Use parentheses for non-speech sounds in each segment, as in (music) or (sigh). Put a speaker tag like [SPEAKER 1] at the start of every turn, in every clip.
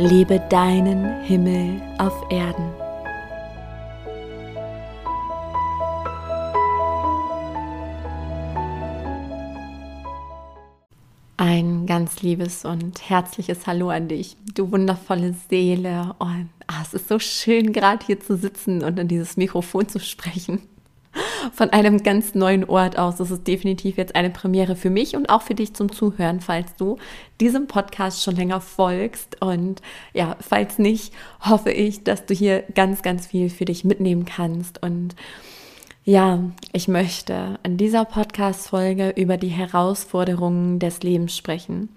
[SPEAKER 1] Lebe deinen Himmel auf Erden. Ein ganz liebes und herzliches Hallo an dich, du wundervolle Seele. Und ah, es ist so schön, gerade hier zu sitzen und in dieses Mikrofon zu sprechen von einem ganz neuen Ort aus. Das ist definitiv jetzt eine Premiere für mich und auch für dich zum Zuhören, falls du diesem Podcast schon länger folgst. Und ja, falls nicht, hoffe ich, dass du hier ganz, ganz viel für dich mitnehmen kannst. Und ja, ich möchte in dieser Podcast-Folge über die Herausforderungen des Lebens sprechen,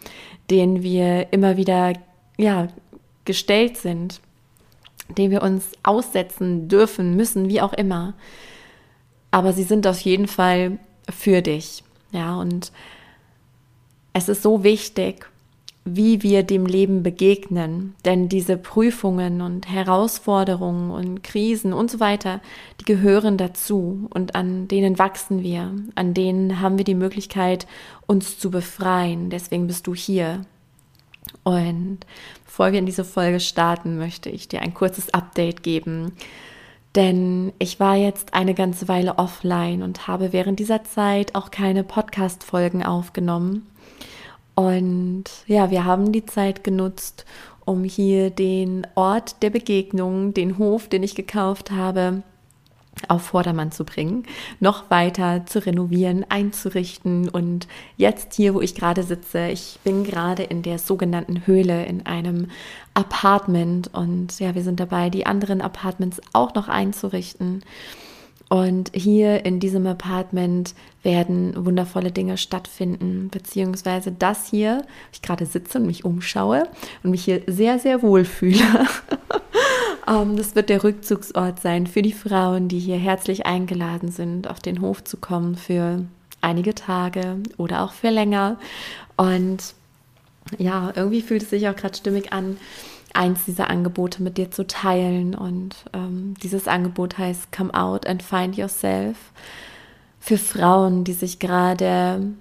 [SPEAKER 1] denen wir immer wieder, ja, gestellt sind, denen wir uns aussetzen dürfen, müssen, wie auch immer aber sie sind auf jeden Fall für dich. Ja, und es ist so wichtig, wie wir dem Leben begegnen. Denn diese Prüfungen und Herausforderungen und Krisen und so weiter, die gehören dazu und an denen wachsen wir, an denen haben wir die Möglichkeit, uns zu befreien. Deswegen bist du hier. Und bevor wir in diese Folge starten, möchte ich dir ein kurzes Update geben denn ich war jetzt eine ganze Weile offline und habe während dieser Zeit auch keine Podcast-Folgen aufgenommen. Und ja, wir haben die Zeit genutzt, um hier den Ort der Begegnung, den Hof, den ich gekauft habe, auf Vordermann zu bringen, noch weiter zu renovieren, einzurichten. Und jetzt hier, wo ich gerade sitze, ich bin gerade in der sogenannten Höhle in einem Apartment und ja, wir sind dabei, die anderen Apartments auch noch einzurichten. Und hier in diesem Apartment werden wundervolle Dinge stattfinden, beziehungsweise das hier, ich gerade sitze und mich umschaue und mich hier sehr, sehr wohl fühle. (laughs) Ähm, das wird der Rückzugsort sein für die Frauen, die hier herzlich eingeladen sind, auf den Hof zu kommen für einige Tage oder auch für länger. Und ja, irgendwie fühlt es sich auch gerade stimmig an, eins dieser Angebote mit dir zu teilen. Und ähm, dieses Angebot heißt Come Out and Find Yourself für Frauen, die sich gerade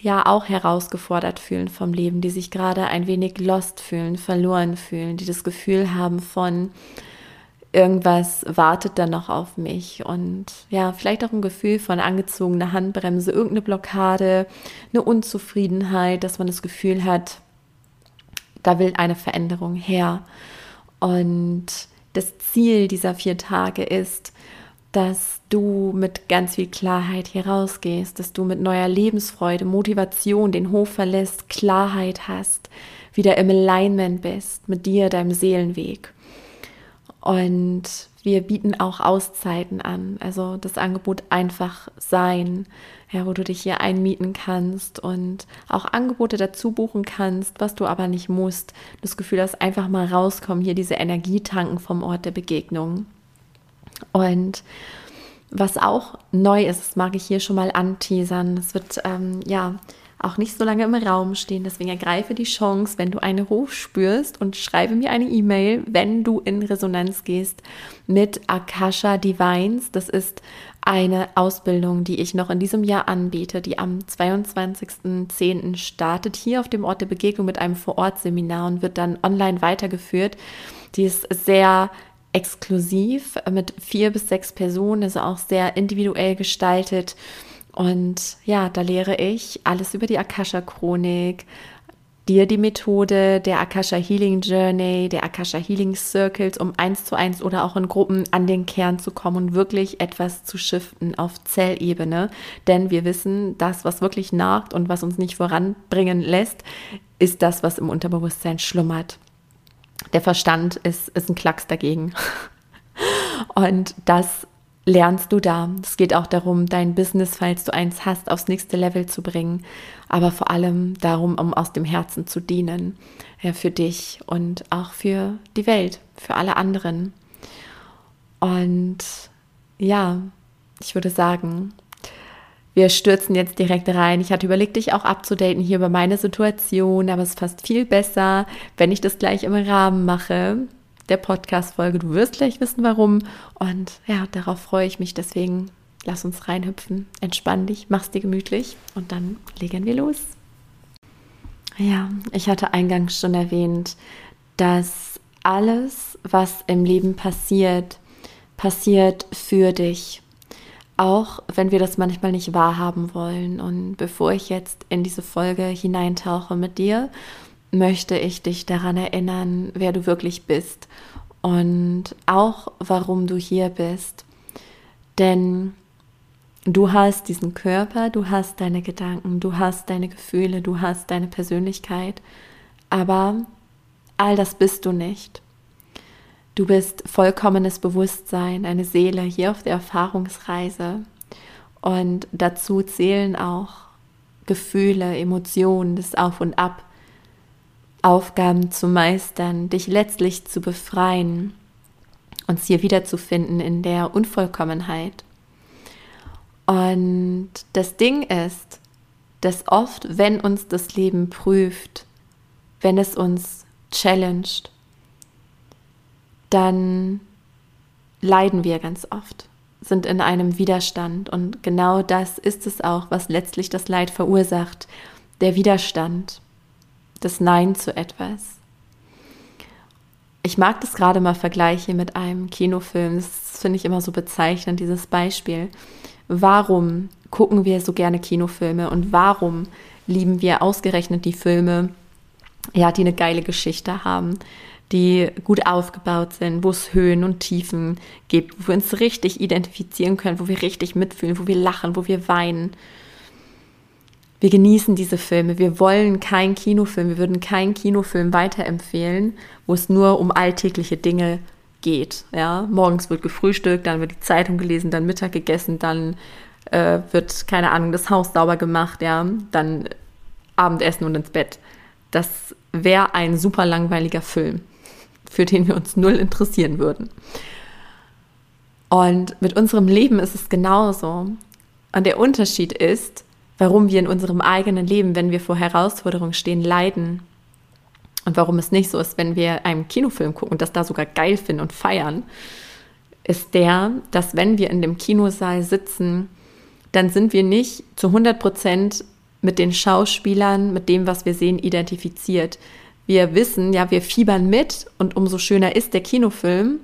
[SPEAKER 1] ja auch herausgefordert fühlen vom Leben, die sich gerade ein wenig lost fühlen, verloren fühlen, die das Gefühl haben von irgendwas wartet da noch auf mich und ja, vielleicht auch ein Gefühl von angezogener Handbremse, irgendeine Blockade, eine Unzufriedenheit, dass man das Gefühl hat, da will eine Veränderung her. Und das Ziel dieser vier Tage ist, dass du mit ganz viel Klarheit hier rausgehst, dass du mit neuer Lebensfreude, Motivation den Hof verlässt, Klarheit hast, wieder im Alignment bist mit dir, deinem Seelenweg. Und wir bieten auch Auszeiten an, also das Angebot einfach sein, ja, wo du dich hier einmieten kannst und auch Angebote dazu buchen kannst, was du aber nicht musst. Das Gefühl hast, einfach mal rauskommen, hier diese Energie tanken vom Ort der Begegnung. Und was auch neu ist, das mag ich hier schon mal anteasern. Es wird ähm, ja auch nicht so lange im Raum stehen. Deswegen ergreife die Chance, wenn du einen Ruf spürst und schreibe mir eine E-Mail, wenn du in Resonanz gehst mit Akasha Divines. Das ist eine Ausbildung, die ich noch in diesem Jahr anbiete, die am 22.10. startet, hier auf dem Ort der Begegnung mit einem Vorortseminar und wird dann online weitergeführt. Die ist sehr exklusiv mit vier bis sechs Personen, also auch sehr individuell gestaltet. Und ja, da lehre ich alles über die Akasha-Chronik, dir die Methode der Akasha Healing Journey, der Akasha Healing Circles, um eins zu eins oder auch in Gruppen an den Kern zu kommen und wirklich etwas zu shiften auf Zellebene. Denn wir wissen, das, was wirklich nagt und was uns nicht voranbringen lässt, ist das, was im Unterbewusstsein schlummert. Der Verstand ist, ist ein Klacks dagegen. (laughs) Und das lernst du da. Es geht auch darum, dein Business, falls du eins hast, aufs nächste Level zu bringen, aber vor allem darum, um aus dem Herzen zu dienen, ja, für dich und auch für die Welt, für alle anderen. Und ja, ich würde sagen, wir stürzen jetzt direkt rein. Ich hatte überlegt, dich auch abzudaten hier über meine Situation, aber es ist fast viel besser, wenn ich das gleich im Rahmen mache der Podcast-Folge. Du wirst gleich wissen, warum. Und ja, darauf freue ich mich. Deswegen lass uns reinhüpfen. Entspann dich, mach's dir gemütlich und dann legen wir los. Ja, ich hatte eingangs schon erwähnt, dass alles, was im Leben passiert, passiert für dich. Auch wenn wir das manchmal nicht wahrhaben wollen. Und bevor ich jetzt in diese Folge hineintauche mit dir, möchte ich dich daran erinnern, wer du wirklich bist und auch warum du hier bist. Denn du hast diesen Körper, du hast deine Gedanken, du hast deine Gefühle, du hast deine Persönlichkeit, aber all das bist du nicht. Du bist vollkommenes Bewusstsein, eine Seele hier auf der Erfahrungsreise. Und dazu zählen auch Gefühle, Emotionen, das Auf und Ab, Aufgaben zu meistern, dich letztlich zu befreien, uns hier wiederzufinden in der Unvollkommenheit. Und das Ding ist, dass oft, wenn uns das Leben prüft, wenn es uns challenged, dann leiden wir ganz oft, sind in einem Widerstand. Und genau das ist es auch, was letztlich das Leid verursacht, der Widerstand das Nein zu etwas. Ich mag das gerade mal vergleichen mit einem Kinofilm. Das finde ich immer so bezeichnend, dieses Beispiel. Warum gucken wir so gerne Kinofilme und warum lieben wir ausgerechnet die Filme, ja, die eine geile Geschichte haben, die gut aufgebaut sind, wo es Höhen und Tiefen gibt, wo wir uns richtig identifizieren können, wo wir richtig mitfühlen, wo wir lachen, wo wir weinen wir genießen diese Filme. Wir wollen keinen Kinofilm. Wir würden keinen Kinofilm weiterempfehlen, wo es nur um alltägliche Dinge geht. Ja, morgens wird gefrühstückt, dann wird die Zeitung gelesen, dann Mittag gegessen, dann äh, wird keine Ahnung das Haus sauber gemacht, ja, dann Abendessen und ins Bett. Das wäre ein super langweiliger Film, für den wir uns null interessieren würden. Und mit unserem Leben ist es genauso. Und der Unterschied ist, warum wir in unserem eigenen Leben, wenn wir vor Herausforderungen stehen, leiden. Und warum es nicht so ist, wenn wir einen Kinofilm gucken und das da sogar geil finden und feiern, ist der, dass wenn wir in dem Kinosaal sitzen, dann sind wir nicht zu 100 Prozent mit den Schauspielern, mit dem, was wir sehen, identifiziert. Wir wissen, ja, wir fiebern mit und umso schöner ist der Kinofilm.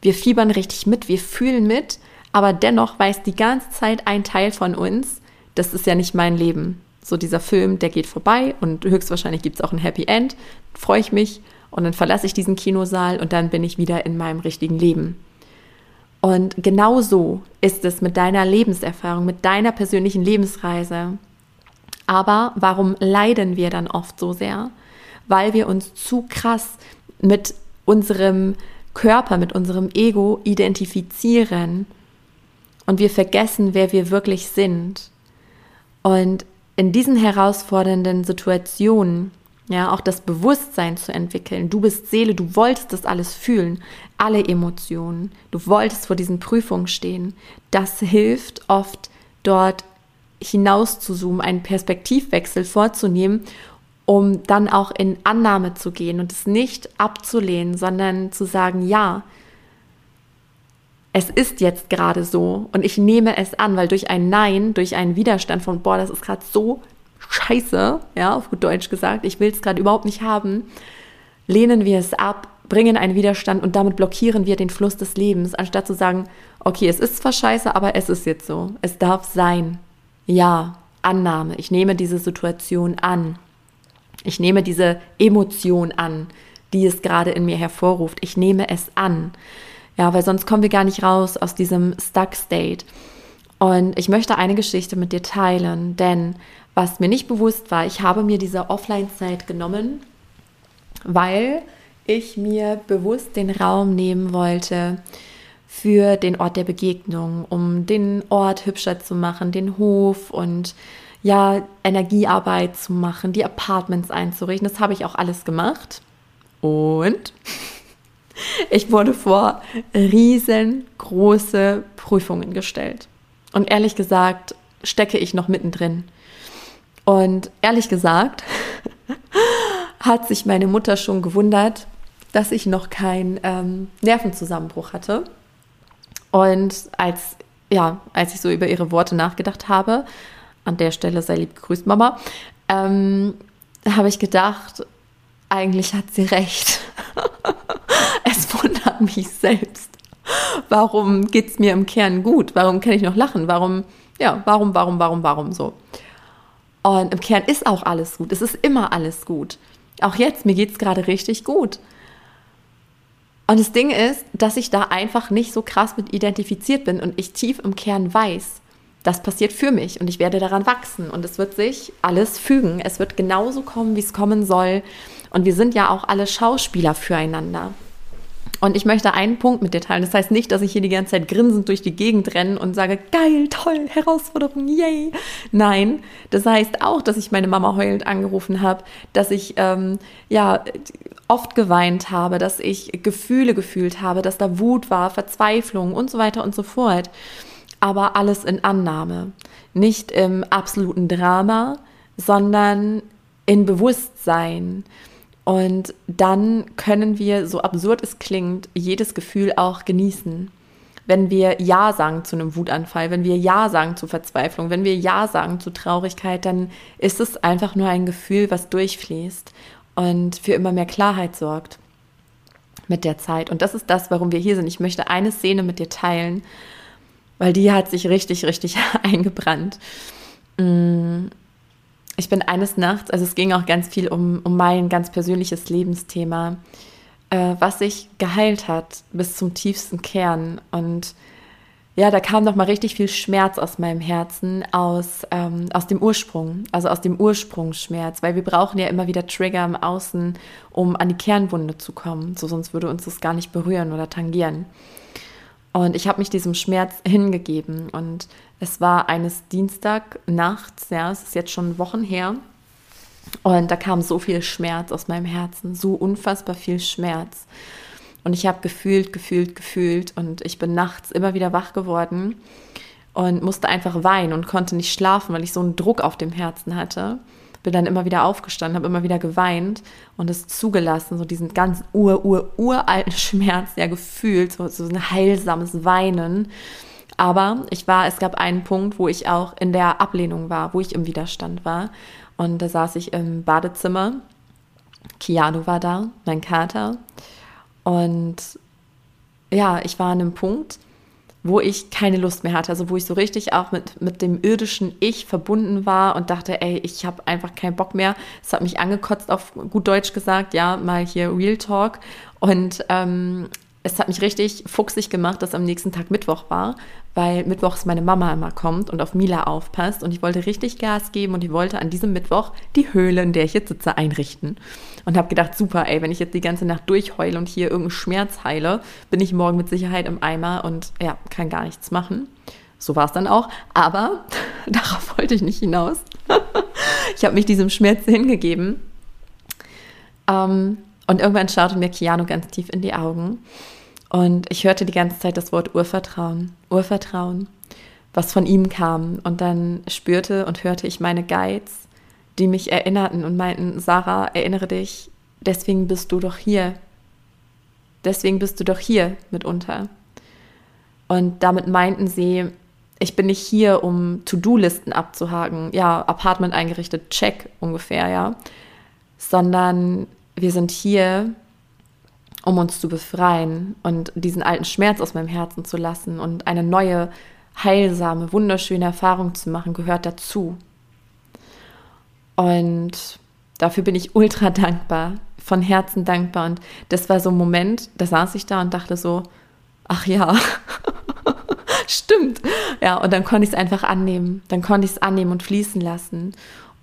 [SPEAKER 1] Wir fiebern richtig mit, wir fühlen mit, aber dennoch weiß die ganze Zeit ein Teil von uns, das ist ja nicht mein Leben. So dieser Film, der geht vorbei und höchstwahrscheinlich gibt es auch ein Happy End. Freue ich mich und dann verlasse ich diesen Kinosaal und dann bin ich wieder in meinem richtigen Leben. Und genau so ist es mit deiner Lebenserfahrung, mit deiner persönlichen Lebensreise. Aber warum leiden wir dann oft so sehr? Weil wir uns zu krass mit unserem Körper, mit unserem Ego identifizieren und wir vergessen, wer wir wirklich sind. Und in diesen herausfordernden Situationen, ja, auch das Bewusstsein zu entwickeln. Du bist Seele, du wolltest das alles fühlen, alle Emotionen. Du wolltest vor diesen Prüfungen stehen. Das hilft oft dort hinaus zu zoomen, einen Perspektivwechsel vorzunehmen, um dann auch in Annahme zu gehen und es nicht abzulehnen, sondern zu sagen, ja, es ist jetzt gerade so und ich nehme es an, weil durch ein Nein, durch einen Widerstand von, boah, das ist gerade so scheiße, ja, auf gut Deutsch gesagt, ich will es gerade überhaupt nicht haben, lehnen wir es ab, bringen einen Widerstand und damit blockieren wir den Fluss des Lebens, anstatt zu sagen, okay, es ist zwar scheiße, aber es ist jetzt so, es darf sein. Ja, Annahme, ich nehme diese Situation an. Ich nehme diese Emotion an, die es gerade in mir hervorruft. Ich nehme es an. Ja, weil sonst kommen wir gar nicht raus aus diesem Stuck State. Und ich möchte eine Geschichte mit dir teilen, denn was mir nicht bewusst war, ich habe mir diese Offline-Zeit genommen, weil ich mir bewusst den Raum nehmen wollte für den Ort der Begegnung, um den Ort hübscher zu machen, den Hof und ja, Energiearbeit zu machen, die Apartments einzurichten. Das habe ich auch alles gemacht. Und ich wurde vor riesengroße Prüfungen gestellt. Und ehrlich gesagt stecke ich noch mittendrin. Und ehrlich gesagt (laughs) hat sich meine Mutter schon gewundert, dass ich noch keinen ähm, Nervenzusammenbruch hatte. Und als, ja, als ich so über ihre Worte nachgedacht habe, an der Stelle sei lieb gegrüßt, Mama, ähm, habe ich gedacht, eigentlich hat sie recht. Es wundert mich selbst. Warum geht es mir im Kern gut? Warum kann ich noch lachen? Warum, ja, warum, warum, warum, warum so? Und im Kern ist auch alles gut. Es ist immer alles gut. Auch jetzt, mir geht es gerade richtig gut. Und das Ding ist, dass ich da einfach nicht so krass mit identifiziert bin und ich tief im Kern weiß, das passiert für mich und ich werde daran wachsen und es wird sich alles fügen. Es wird genauso kommen, wie es kommen soll. Und wir sind ja auch alle Schauspieler füreinander. Und ich möchte einen Punkt mit dir teilen. Das heißt nicht, dass ich hier die ganze Zeit grinsend durch die Gegend renne und sage, geil, toll, Herausforderung, yay. Nein, das heißt auch, dass ich meine Mama heulend angerufen habe, dass ich ähm, ja oft geweint habe, dass ich Gefühle gefühlt habe, dass da Wut war, Verzweiflung und so weiter und so fort. Aber alles in Annahme. Nicht im absoluten Drama, sondern in Bewusstsein und dann können wir, so absurd es klingt, jedes Gefühl auch genießen. Wenn wir Ja sagen zu einem Wutanfall, wenn wir Ja sagen zu Verzweiflung, wenn wir Ja sagen zu Traurigkeit, dann ist es einfach nur ein Gefühl, was durchfließt und für immer mehr Klarheit sorgt mit der Zeit. Und das ist das, warum wir hier sind. Ich möchte eine Szene mit dir teilen, weil die hat sich richtig, richtig (laughs) eingebrannt. Ich bin eines Nachts, also es ging auch ganz viel um, um mein ganz persönliches Lebensthema, äh, was sich geheilt hat bis zum tiefsten Kern. Und ja, da kam noch mal richtig viel Schmerz aus meinem Herzen, aus, ähm, aus dem Ursprung, also aus dem Ursprungsschmerz, weil wir brauchen ja immer wieder Trigger im Außen, um an die Kernwunde zu kommen. So, sonst würde uns das gar nicht berühren oder tangieren. Und ich habe mich diesem Schmerz hingegeben. Und es war eines Dienstag nachts, ja, es ist jetzt schon Wochen her. Und da kam so viel Schmerz aus meinem Herzen, so unfassbar viel Schmerz. Und ich habe gefühlt, gefühlt, gefühlt. Und ich bin nachts immer wieder wach geworden und musste einfach weinen und konnte nicht schlafen, weil ich so einen Druck auf dem Herzen hatte bin dann immer wieder aufgestanden, habe immer wieder geweint und es zugelassen, so diesen ganz ur, ur, uralten (laughs) Schmerz ja gefühlt, so, so ein heilsames Weinen. Aber ich war, es gab einen Punkt, wo ich auch in der Ablehnung war, wo ich im Widerstand war. Und da saß ich im Badezimmer. Keanu war da, mein Kater. Und ja, ich war an einem Punkt, wo ich keine Lust mehr hatte, also wo ich so richtig auch mit, mit dem irdischen Ich verbunden war und dachte, ey, ich habe einfach keinen Bock mehr. Es hat mich angekotzt, auf gut Deutsch gesagt, ja, mal hier Real Talk. Und ähm, es hat mich richtig fuchsig gemacht, dass am nächsten Tag Mittwoch war, weil mittwochs meine Mama immer kommt und auf Mila aufpasst. Und ich wollte richtig Gas geben und ich wollte an diesem Mittwoch die Höhle, in der ich jetzt sitze, einrichten. Und habe gedacht, super, ey, wenn ich jetzt die ganze Nacht durchheule und hier irgendeinen Schmerz heile, bin ich morgen mit Sicherheit im Eimer und ja, kann gar nichts machen. So war es dann auch. Aber (laughs) darauf wollte ich nicht hinaus. (laughs) ich habe mich diesem Schmerz hingegeben. Ähm, und irgendwann schaute mir Keanu ganz tief in die Augen und ich hörte die ganze Zeit das Wort Urvertrauen, Urvertrauen, was von ihm kam. Und dann spürte und hörte ich meine Guides, die mich erinnerten und meinten, Sarah, erinnere dich, deswegen bist du doch hier. Deswegen bist du doch hier mitunter. Und damit meinten sie, ich bin nicht hier, um To-Do-Listen abzuhaken, ja, Apartment eingerichtet, check ungefähr, ja, sondern wir sind hier, um uns zu befreien und diesen alten Schmerz aus meinem Herzen zu lassen und eine neue, heilsame, wunderschöne Erfahrung zu machen, gehört dazu. Und dafür bin ich ultra dankbar, von Herzen dankbar. Und das war so ein Moment, da saß ich da und dachte so, ach ja, (laughs) stimmt. Ja, und dann konnte ich es einfach annehmen. Dann konnte ich es annehmen und fließen lassen.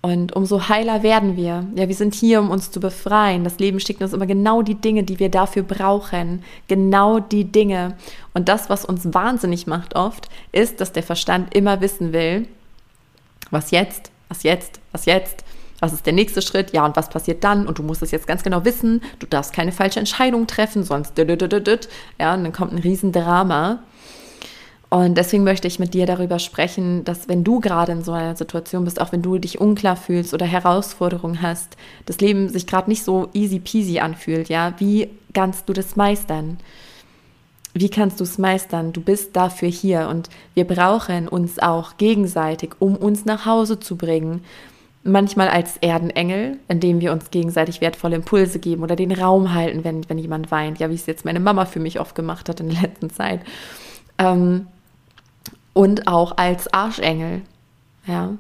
[SPEAKER 1] Und umso heiler werden wir. Ja, wir sind hier, um uns zu befreien. Das Leben schickt uns immer genau die Dinge, die wir dafür brauchen. Genau die Dinge. Und das, was uns wahnsinnig macht oft, ist, dass der Verstand immer wissen will, was jetzt, was jetzt, was jetzt, was ist der nächste Schritt, ja, und was passiert dann? Und du musst es jetzt ganz genau wissen, du darfst keine falsche Entscheidung treffen, sonst, ja, und dann kommt ein Riesendrama. Und deswegen möchte ich mit dir darüber sprechen, dass wenn du gerade in so einer Situation bist, auch wenn du dich unklar fühlst oder Herausforderungen hast, das Leben sich gerade nicht so easy peasy anfühlt, ja, wie kannst du das meistern? Wie kannst du es meistern? Du bist dafür hier und wir brauchen uns auch gegenseitig, um uns nach Hause zu bringen. Manchmal als Erdenengel, indem wir uns gegenseitig wertvolle Impulse geben oder den Raum halten, wenn, wenn jemand weint. Ja, wie es jetzt meine Mama für mich oft gemacht hat in der letzten Zeit. Ähm, und auch als Arschengel. Ja,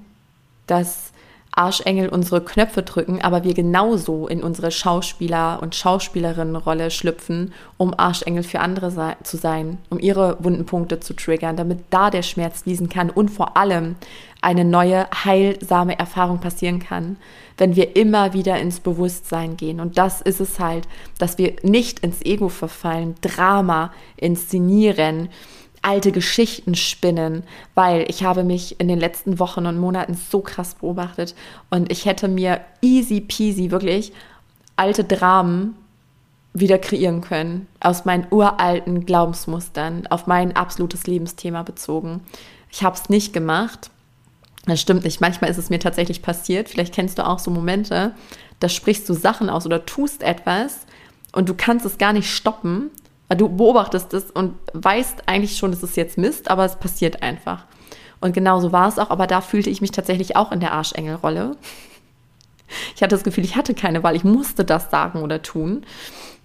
[SPEAKER 1] dass Arschengel unsere Knöpfe drücken, aber wir genauso in unsere Schauspieler- und Schauspielerinnenrolle schlüpfen, um Arschengel für andere zu sein, um ihre wunden Punkte zu triggern, damit da der Schmerz fließen kann und vor allem eine neue, heilsame Erfahrung passieren kann, wenn wir immer wieder ins Bewusstsein gehen. Und das ist es halt, dass wir nicht ins Ego verfallen, Drama inszenieren, alte Geschichten spinnen, weil ich habe mich in den letzten Wochen und Monaten so krass beobachtet und ich hätte mir easy peasy wirklich alte Dramen wieder kreieren können, aus meinen uralten Glaubensmustern, auf mein absolutes Lebensthema bezogen. Ich habe es nicht gemacht. Das stimmt nicht. Manchmal ist es mir tatsächlich passiert. Vielleicht kennst du auch so Momente, da sprichst du Sachen aus oder tust etwas und du kannst es gar nicht stoppen Du beobachtest es und weißt eigentlich schon, dass es jetzt Mist, aber es passiert einfach. Und genau so war es auch, aber da fühlte ich mich tatsächlich auch in der Arschengelrolle. Ich hatte das Gefühl, ich hatte keine Wahl, ich musste das sagen oder tun.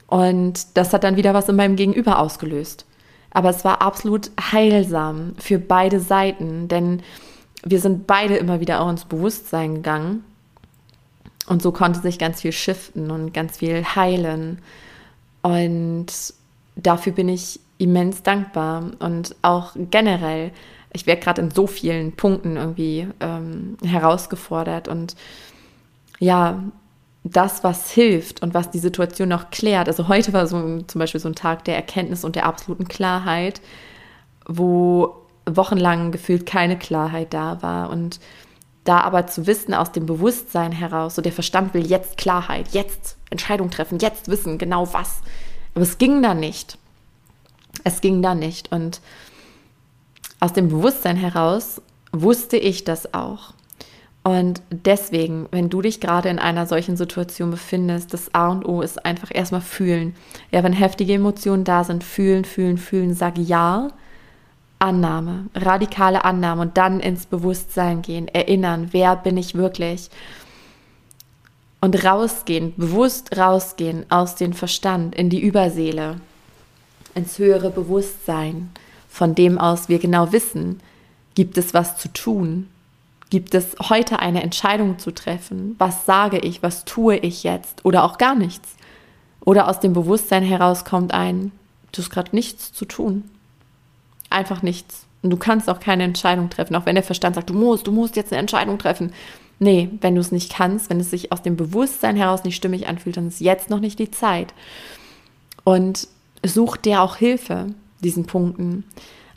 [SPEAKER 1] Und das hat dann wieder was in meinem Gegenüber ausgelöst. Aber es war absolut heilsam für beide Seiten, denn wir sind beide immer wieder auch ins Bewusstsein gegangen. Und so konnte sich ganz viel shiften und ganz viel heilen. Und dafür bin ich immens dankbar und auch generell. Ich werde gerade in so vielen Punkten irgendwie ähm, herausgefordert und ja, das, was hilft und was die Situation noch klärt. Also heute war so zum Beispiel so ein Tag der Erkenntnis und der absoluten Klarheit, wo wochenlang gefühlt keine Klarheit da war und da aber zu wissen aus dem Bewusstsein heraus, so der Verstand will jetzt Klarheit, jetzt Entscheidung treffen, jetzt wissen genau was. Aber es ging da nicht. Es ging da nicht. Und aus dem Bewusstsein heraus wusste ich das auch. Und deswegen, wenn du dich gerade in einer solchen Situation befindest, das A und O ist einfach erstmal fühlen. Ja, wenn heftige Emotionen da sind, fühlen, fühlen, fühlen, sag ja. Annahme, radikale Annahme und dann ins Bewusstsein gehen, erinnern, wer bin ich wirklich? Und rausgehen, bewusst rausgehen aus dem Verstand in die Überseele, ins höhere Bewusstsein, von dem aus wir genau wissen, gibt es was zu tun, gibt es heute eine Entscheidung zu treffen, was sage ich, was tue ich jetzt oder auch gar nichts. Oder aus dem Bewusstsein heraus kommt ein, du hast gerade nichts zu tun. Einfach nichts. Und du kannst auch keine Entscheidung treffen, auch wenn der Verstand sagt, du musst, du musst jetzt eine Entscheidung treffen. Nee, wenn du es nicht kannst, wenn es sich aus dem Bewusstsein heraus nicht stimmig anfühlt, dann ist jetzt noch nicht die Zeit. Und such dir auch Hilfe, diesen Punkten.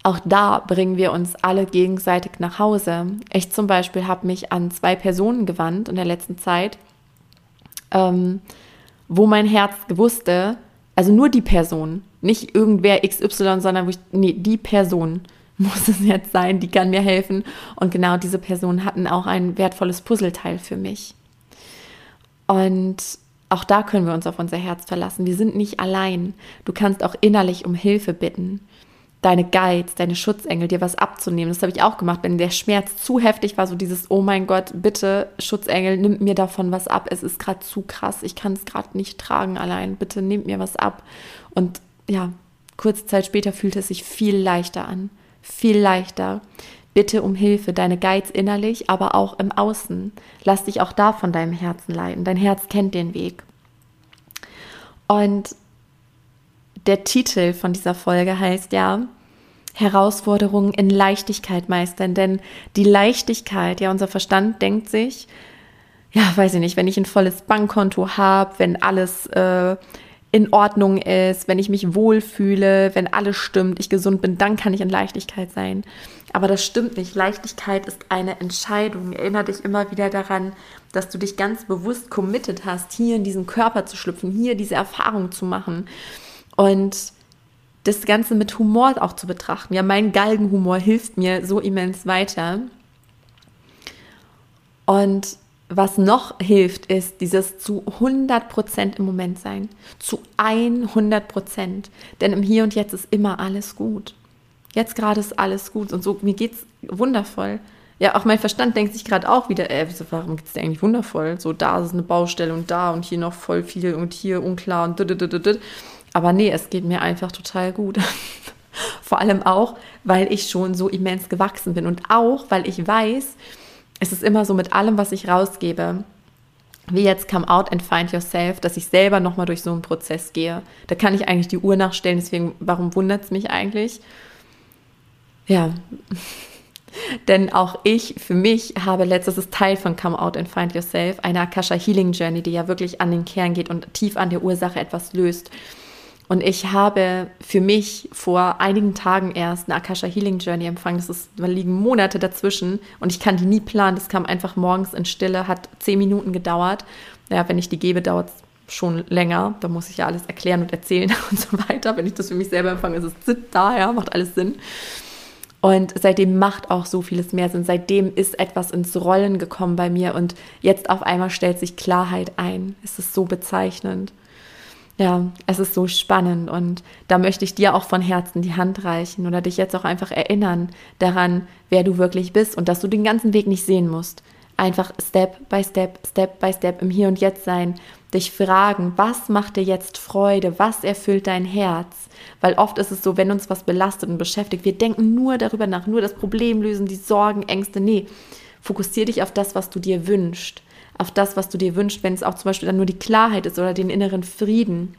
[SPEAKER 1] Auch da bringen wir uns alle gegenseitig nach Hause. Ich zum Beispiel habe mich an zwei Personen gewandt in der letzten Zeit, ähm, wo mein Herz gewusste, also nur die Person, nicht irgendwer XY, sondern wo ich, nee, die Person muss es jetzt sein, die kann mir helfen. Und genau diese Personen hatten auch ein wertvolles Puzzleteil für mich. Und auch da können wir uns auf unser Herz verlassen. Wir sind nicht allein. Du kannst auch innerlich um Hilfe bitten. Deine Guides, deine Schutzengel, dir was abzunehmen. Das habe ich auch gemacht, wenn der Schmerz zu heftig war, so dieses, oh mein Gott, bitte, Schutzengel, nimm mir davon was ab. Es ist gerade zu krass. Ich kann es gerade nicht tragen allein. Bitte nimm mir was ab. Und ja, kurze Zeit später fühlte es sich viel leichter an viel leichter. Bitte um Hilfe, deine Geiz innerlich, aber auch im Außen. Lass dich auch da von deinem Herzen leiten. Dein Herz kennt den Weg. Und der Titel von dieser Folge heißt ja Herausforderungen in Leichtigkeit meistern. Denn die Leichtigkeit, ja, unser Verstand denkt sich, ja, weiß ich nicht, wenn ich ein volles Bankkonto habe, wenn alles äh, in Ordnung ist, wenn ich mich wohlfühle, wenn alles stimmt, ich gesund bin, dann kann ich in Leichtigkeit sein. Aber das stimmt nicht. Leichtigkeit ist eine Entscheidung. Erinnere dich immer wieder daran, dass du dich ganz bewusst committed hast, hier in diesen Körper zu schlüpfen, hier diese Erfahrung zu machen. Und das Ganze mit Humor auch zu betrachten. Ja, mein Galgenhumor hilft mir so immens weiter. Und was noch hilft, ist dieses zu 100% im Moment sein. Zu 100%. Denn im Hier und Jetzt ist immer alles gut. Jetzt gerade ist alles gut und so, mir geht es wundervoll. Ja, auch mein Verstand denkt sich gerade auch wieder, äh, warum geht es dir eigentlich wundervoll? So, da ist eine Baustelle und da und hier noch voll viel und hier unklar und dit, Aber nee, es geht mir einfach total gut. (laughs) Vor allem auch, weil ich schon so immens gewachsen bin und auch, weil ich weiß, es ist immer so mit allem, was ich rausgebe, wie jetzt Come Out and Find Yourself, dass ich selber nochmal durch so einen Prozess gehe. Da kann ich eigentlich die Uhr nachstellen, deswegen, warum wundert es mich eigentlich? Ja, (laughs) denn auch ich für mich habe letztes ist Teil von Come Out and Find Yourself, eine Akasha Healing Journey, die ja wirklich an den Kern geht und tief an der Ursache etwas löst. Und ich habe für mich vor einigen Tagen erst eine Akasha Healing Journey empfangen. Das ist, da liegen Monate dazwischen und ich kann die nie planen. Das kam einfach morgens in Stille, hat zehn Minuten gedauert. Ja, wenn ich die gebe, dauert es schon länger. Da muss ich ja alles erklären und erzählen (laughs) und so weiter. Wenn ich das für mich selber empfange, ist es daher, macht alles Sinn. Und seitdem macht auch so vieles mehr Sinn. Seitdem ist etwas ins Rollen gekommen bei mir und jetzt auf einmal stellt sich Klarheit ein. Es ist so bezeichnend. Ja, es ist so spannend und da möchte ich dir auch von Herzen die Hand reichen oder dich jetzt auch einfach erinnern daran, wer du wirklich bist und dass du den ganzen Weg nicht sehen musst. Einfach Step by Step, Step by Step im Hier und Jetzt sein, dich fragen, was macht dir jetzt Freude, was erfüllt dein Herz? Weil oft ist es so, wenn uns was belastet und beschäftigt, wir denken nur darüber nach, nur das Problem lösen, die Sorgen, Ängste. Nee, fokussiere dich auf das, was du dir wünschst auf das, was du dir wünschst, wenn es auch zum Beispiel dann nur die Klarheit ist oder den inneren Frieden.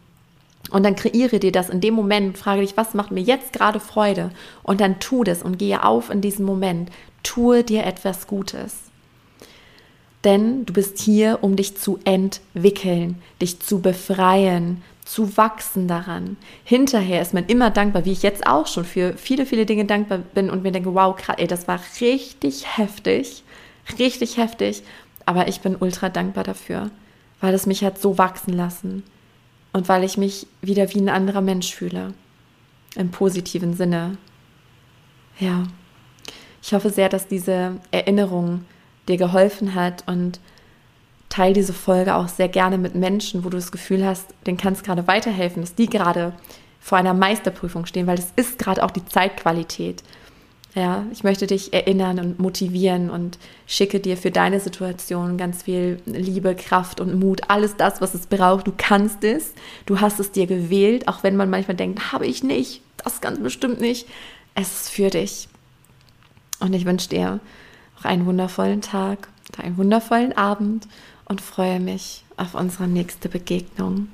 [SPEAKER 1] Und dann kreiere dir das in dem Moment, frage dich, was macht mir jetzt gerade Freude? Und dann tu das und gehe auf in diesen Moment. Tue dir etwas Gutes. Denn du bist hier, um dich zu entwickeln, dich zu befreien, zu wachsen daran. Hinterher ist man immer dankbar, wie ich jetzt auch schon für viele, viele Dinge dankbar bin und mir denke, wow, ey, das war richtig heftig, richtig heftig. Aber ich bin ultra dankbar dafür, weil es mich hat so wachsen lassen und weil ich mich wieder wie ein anderer Mensch fühle. Im positiven Sinne. Ja. Ich hoffe sehr, dass diese Erinnerung dir geholfen hat und teile diese Folge auch sehr gerne mit Menschen, wo du das Gefühl hast, denen kann es gerade weiterhelfen, dass die gerade vor einer Meisterprüfung stehen, weil es ist gerade auch die Zeitqualität. Ja, ich möchte dich erinnern und motivieren und schicke dir für deine Situation ganz viel Liebe, Kraft und Mut, alles das, was es braucht. Du kannst es, du hast es dir gewählt, auch wenn man manchmal denkt, habe ich nicht, das ganz bestimmt nicht. Es ist für dich. Und ich wünsche dir auch einen wundervollen Tag, einen wundervollen Abend und freue mich auf unsere nächste Begegnung.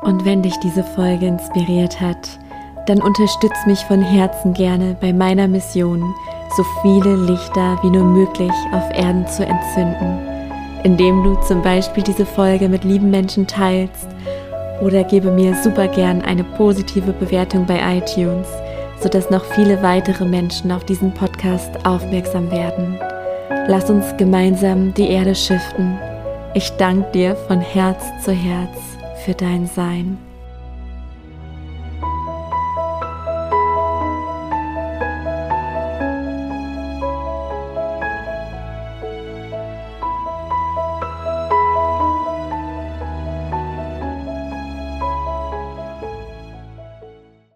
[SPEAKER 1] Und wenn dich diese Folge inspiriert hat, dann unterstütz mich von Herzen gerne bei meiner Mission, so viele Lichter wie nur möglich auf Erden zu entzünden, indem du zum Beispiel diese Folge mit lieben Menschen teilst oder gebe mir super gern eine positive Bewertung bei iTunes, sodass noch viele weitere Menschen auf diesen Podcast aufmerksam werden. Lass uns gemeinsam die Erde schiften. Ich danke dir von Herz zu Herz für dein Sein.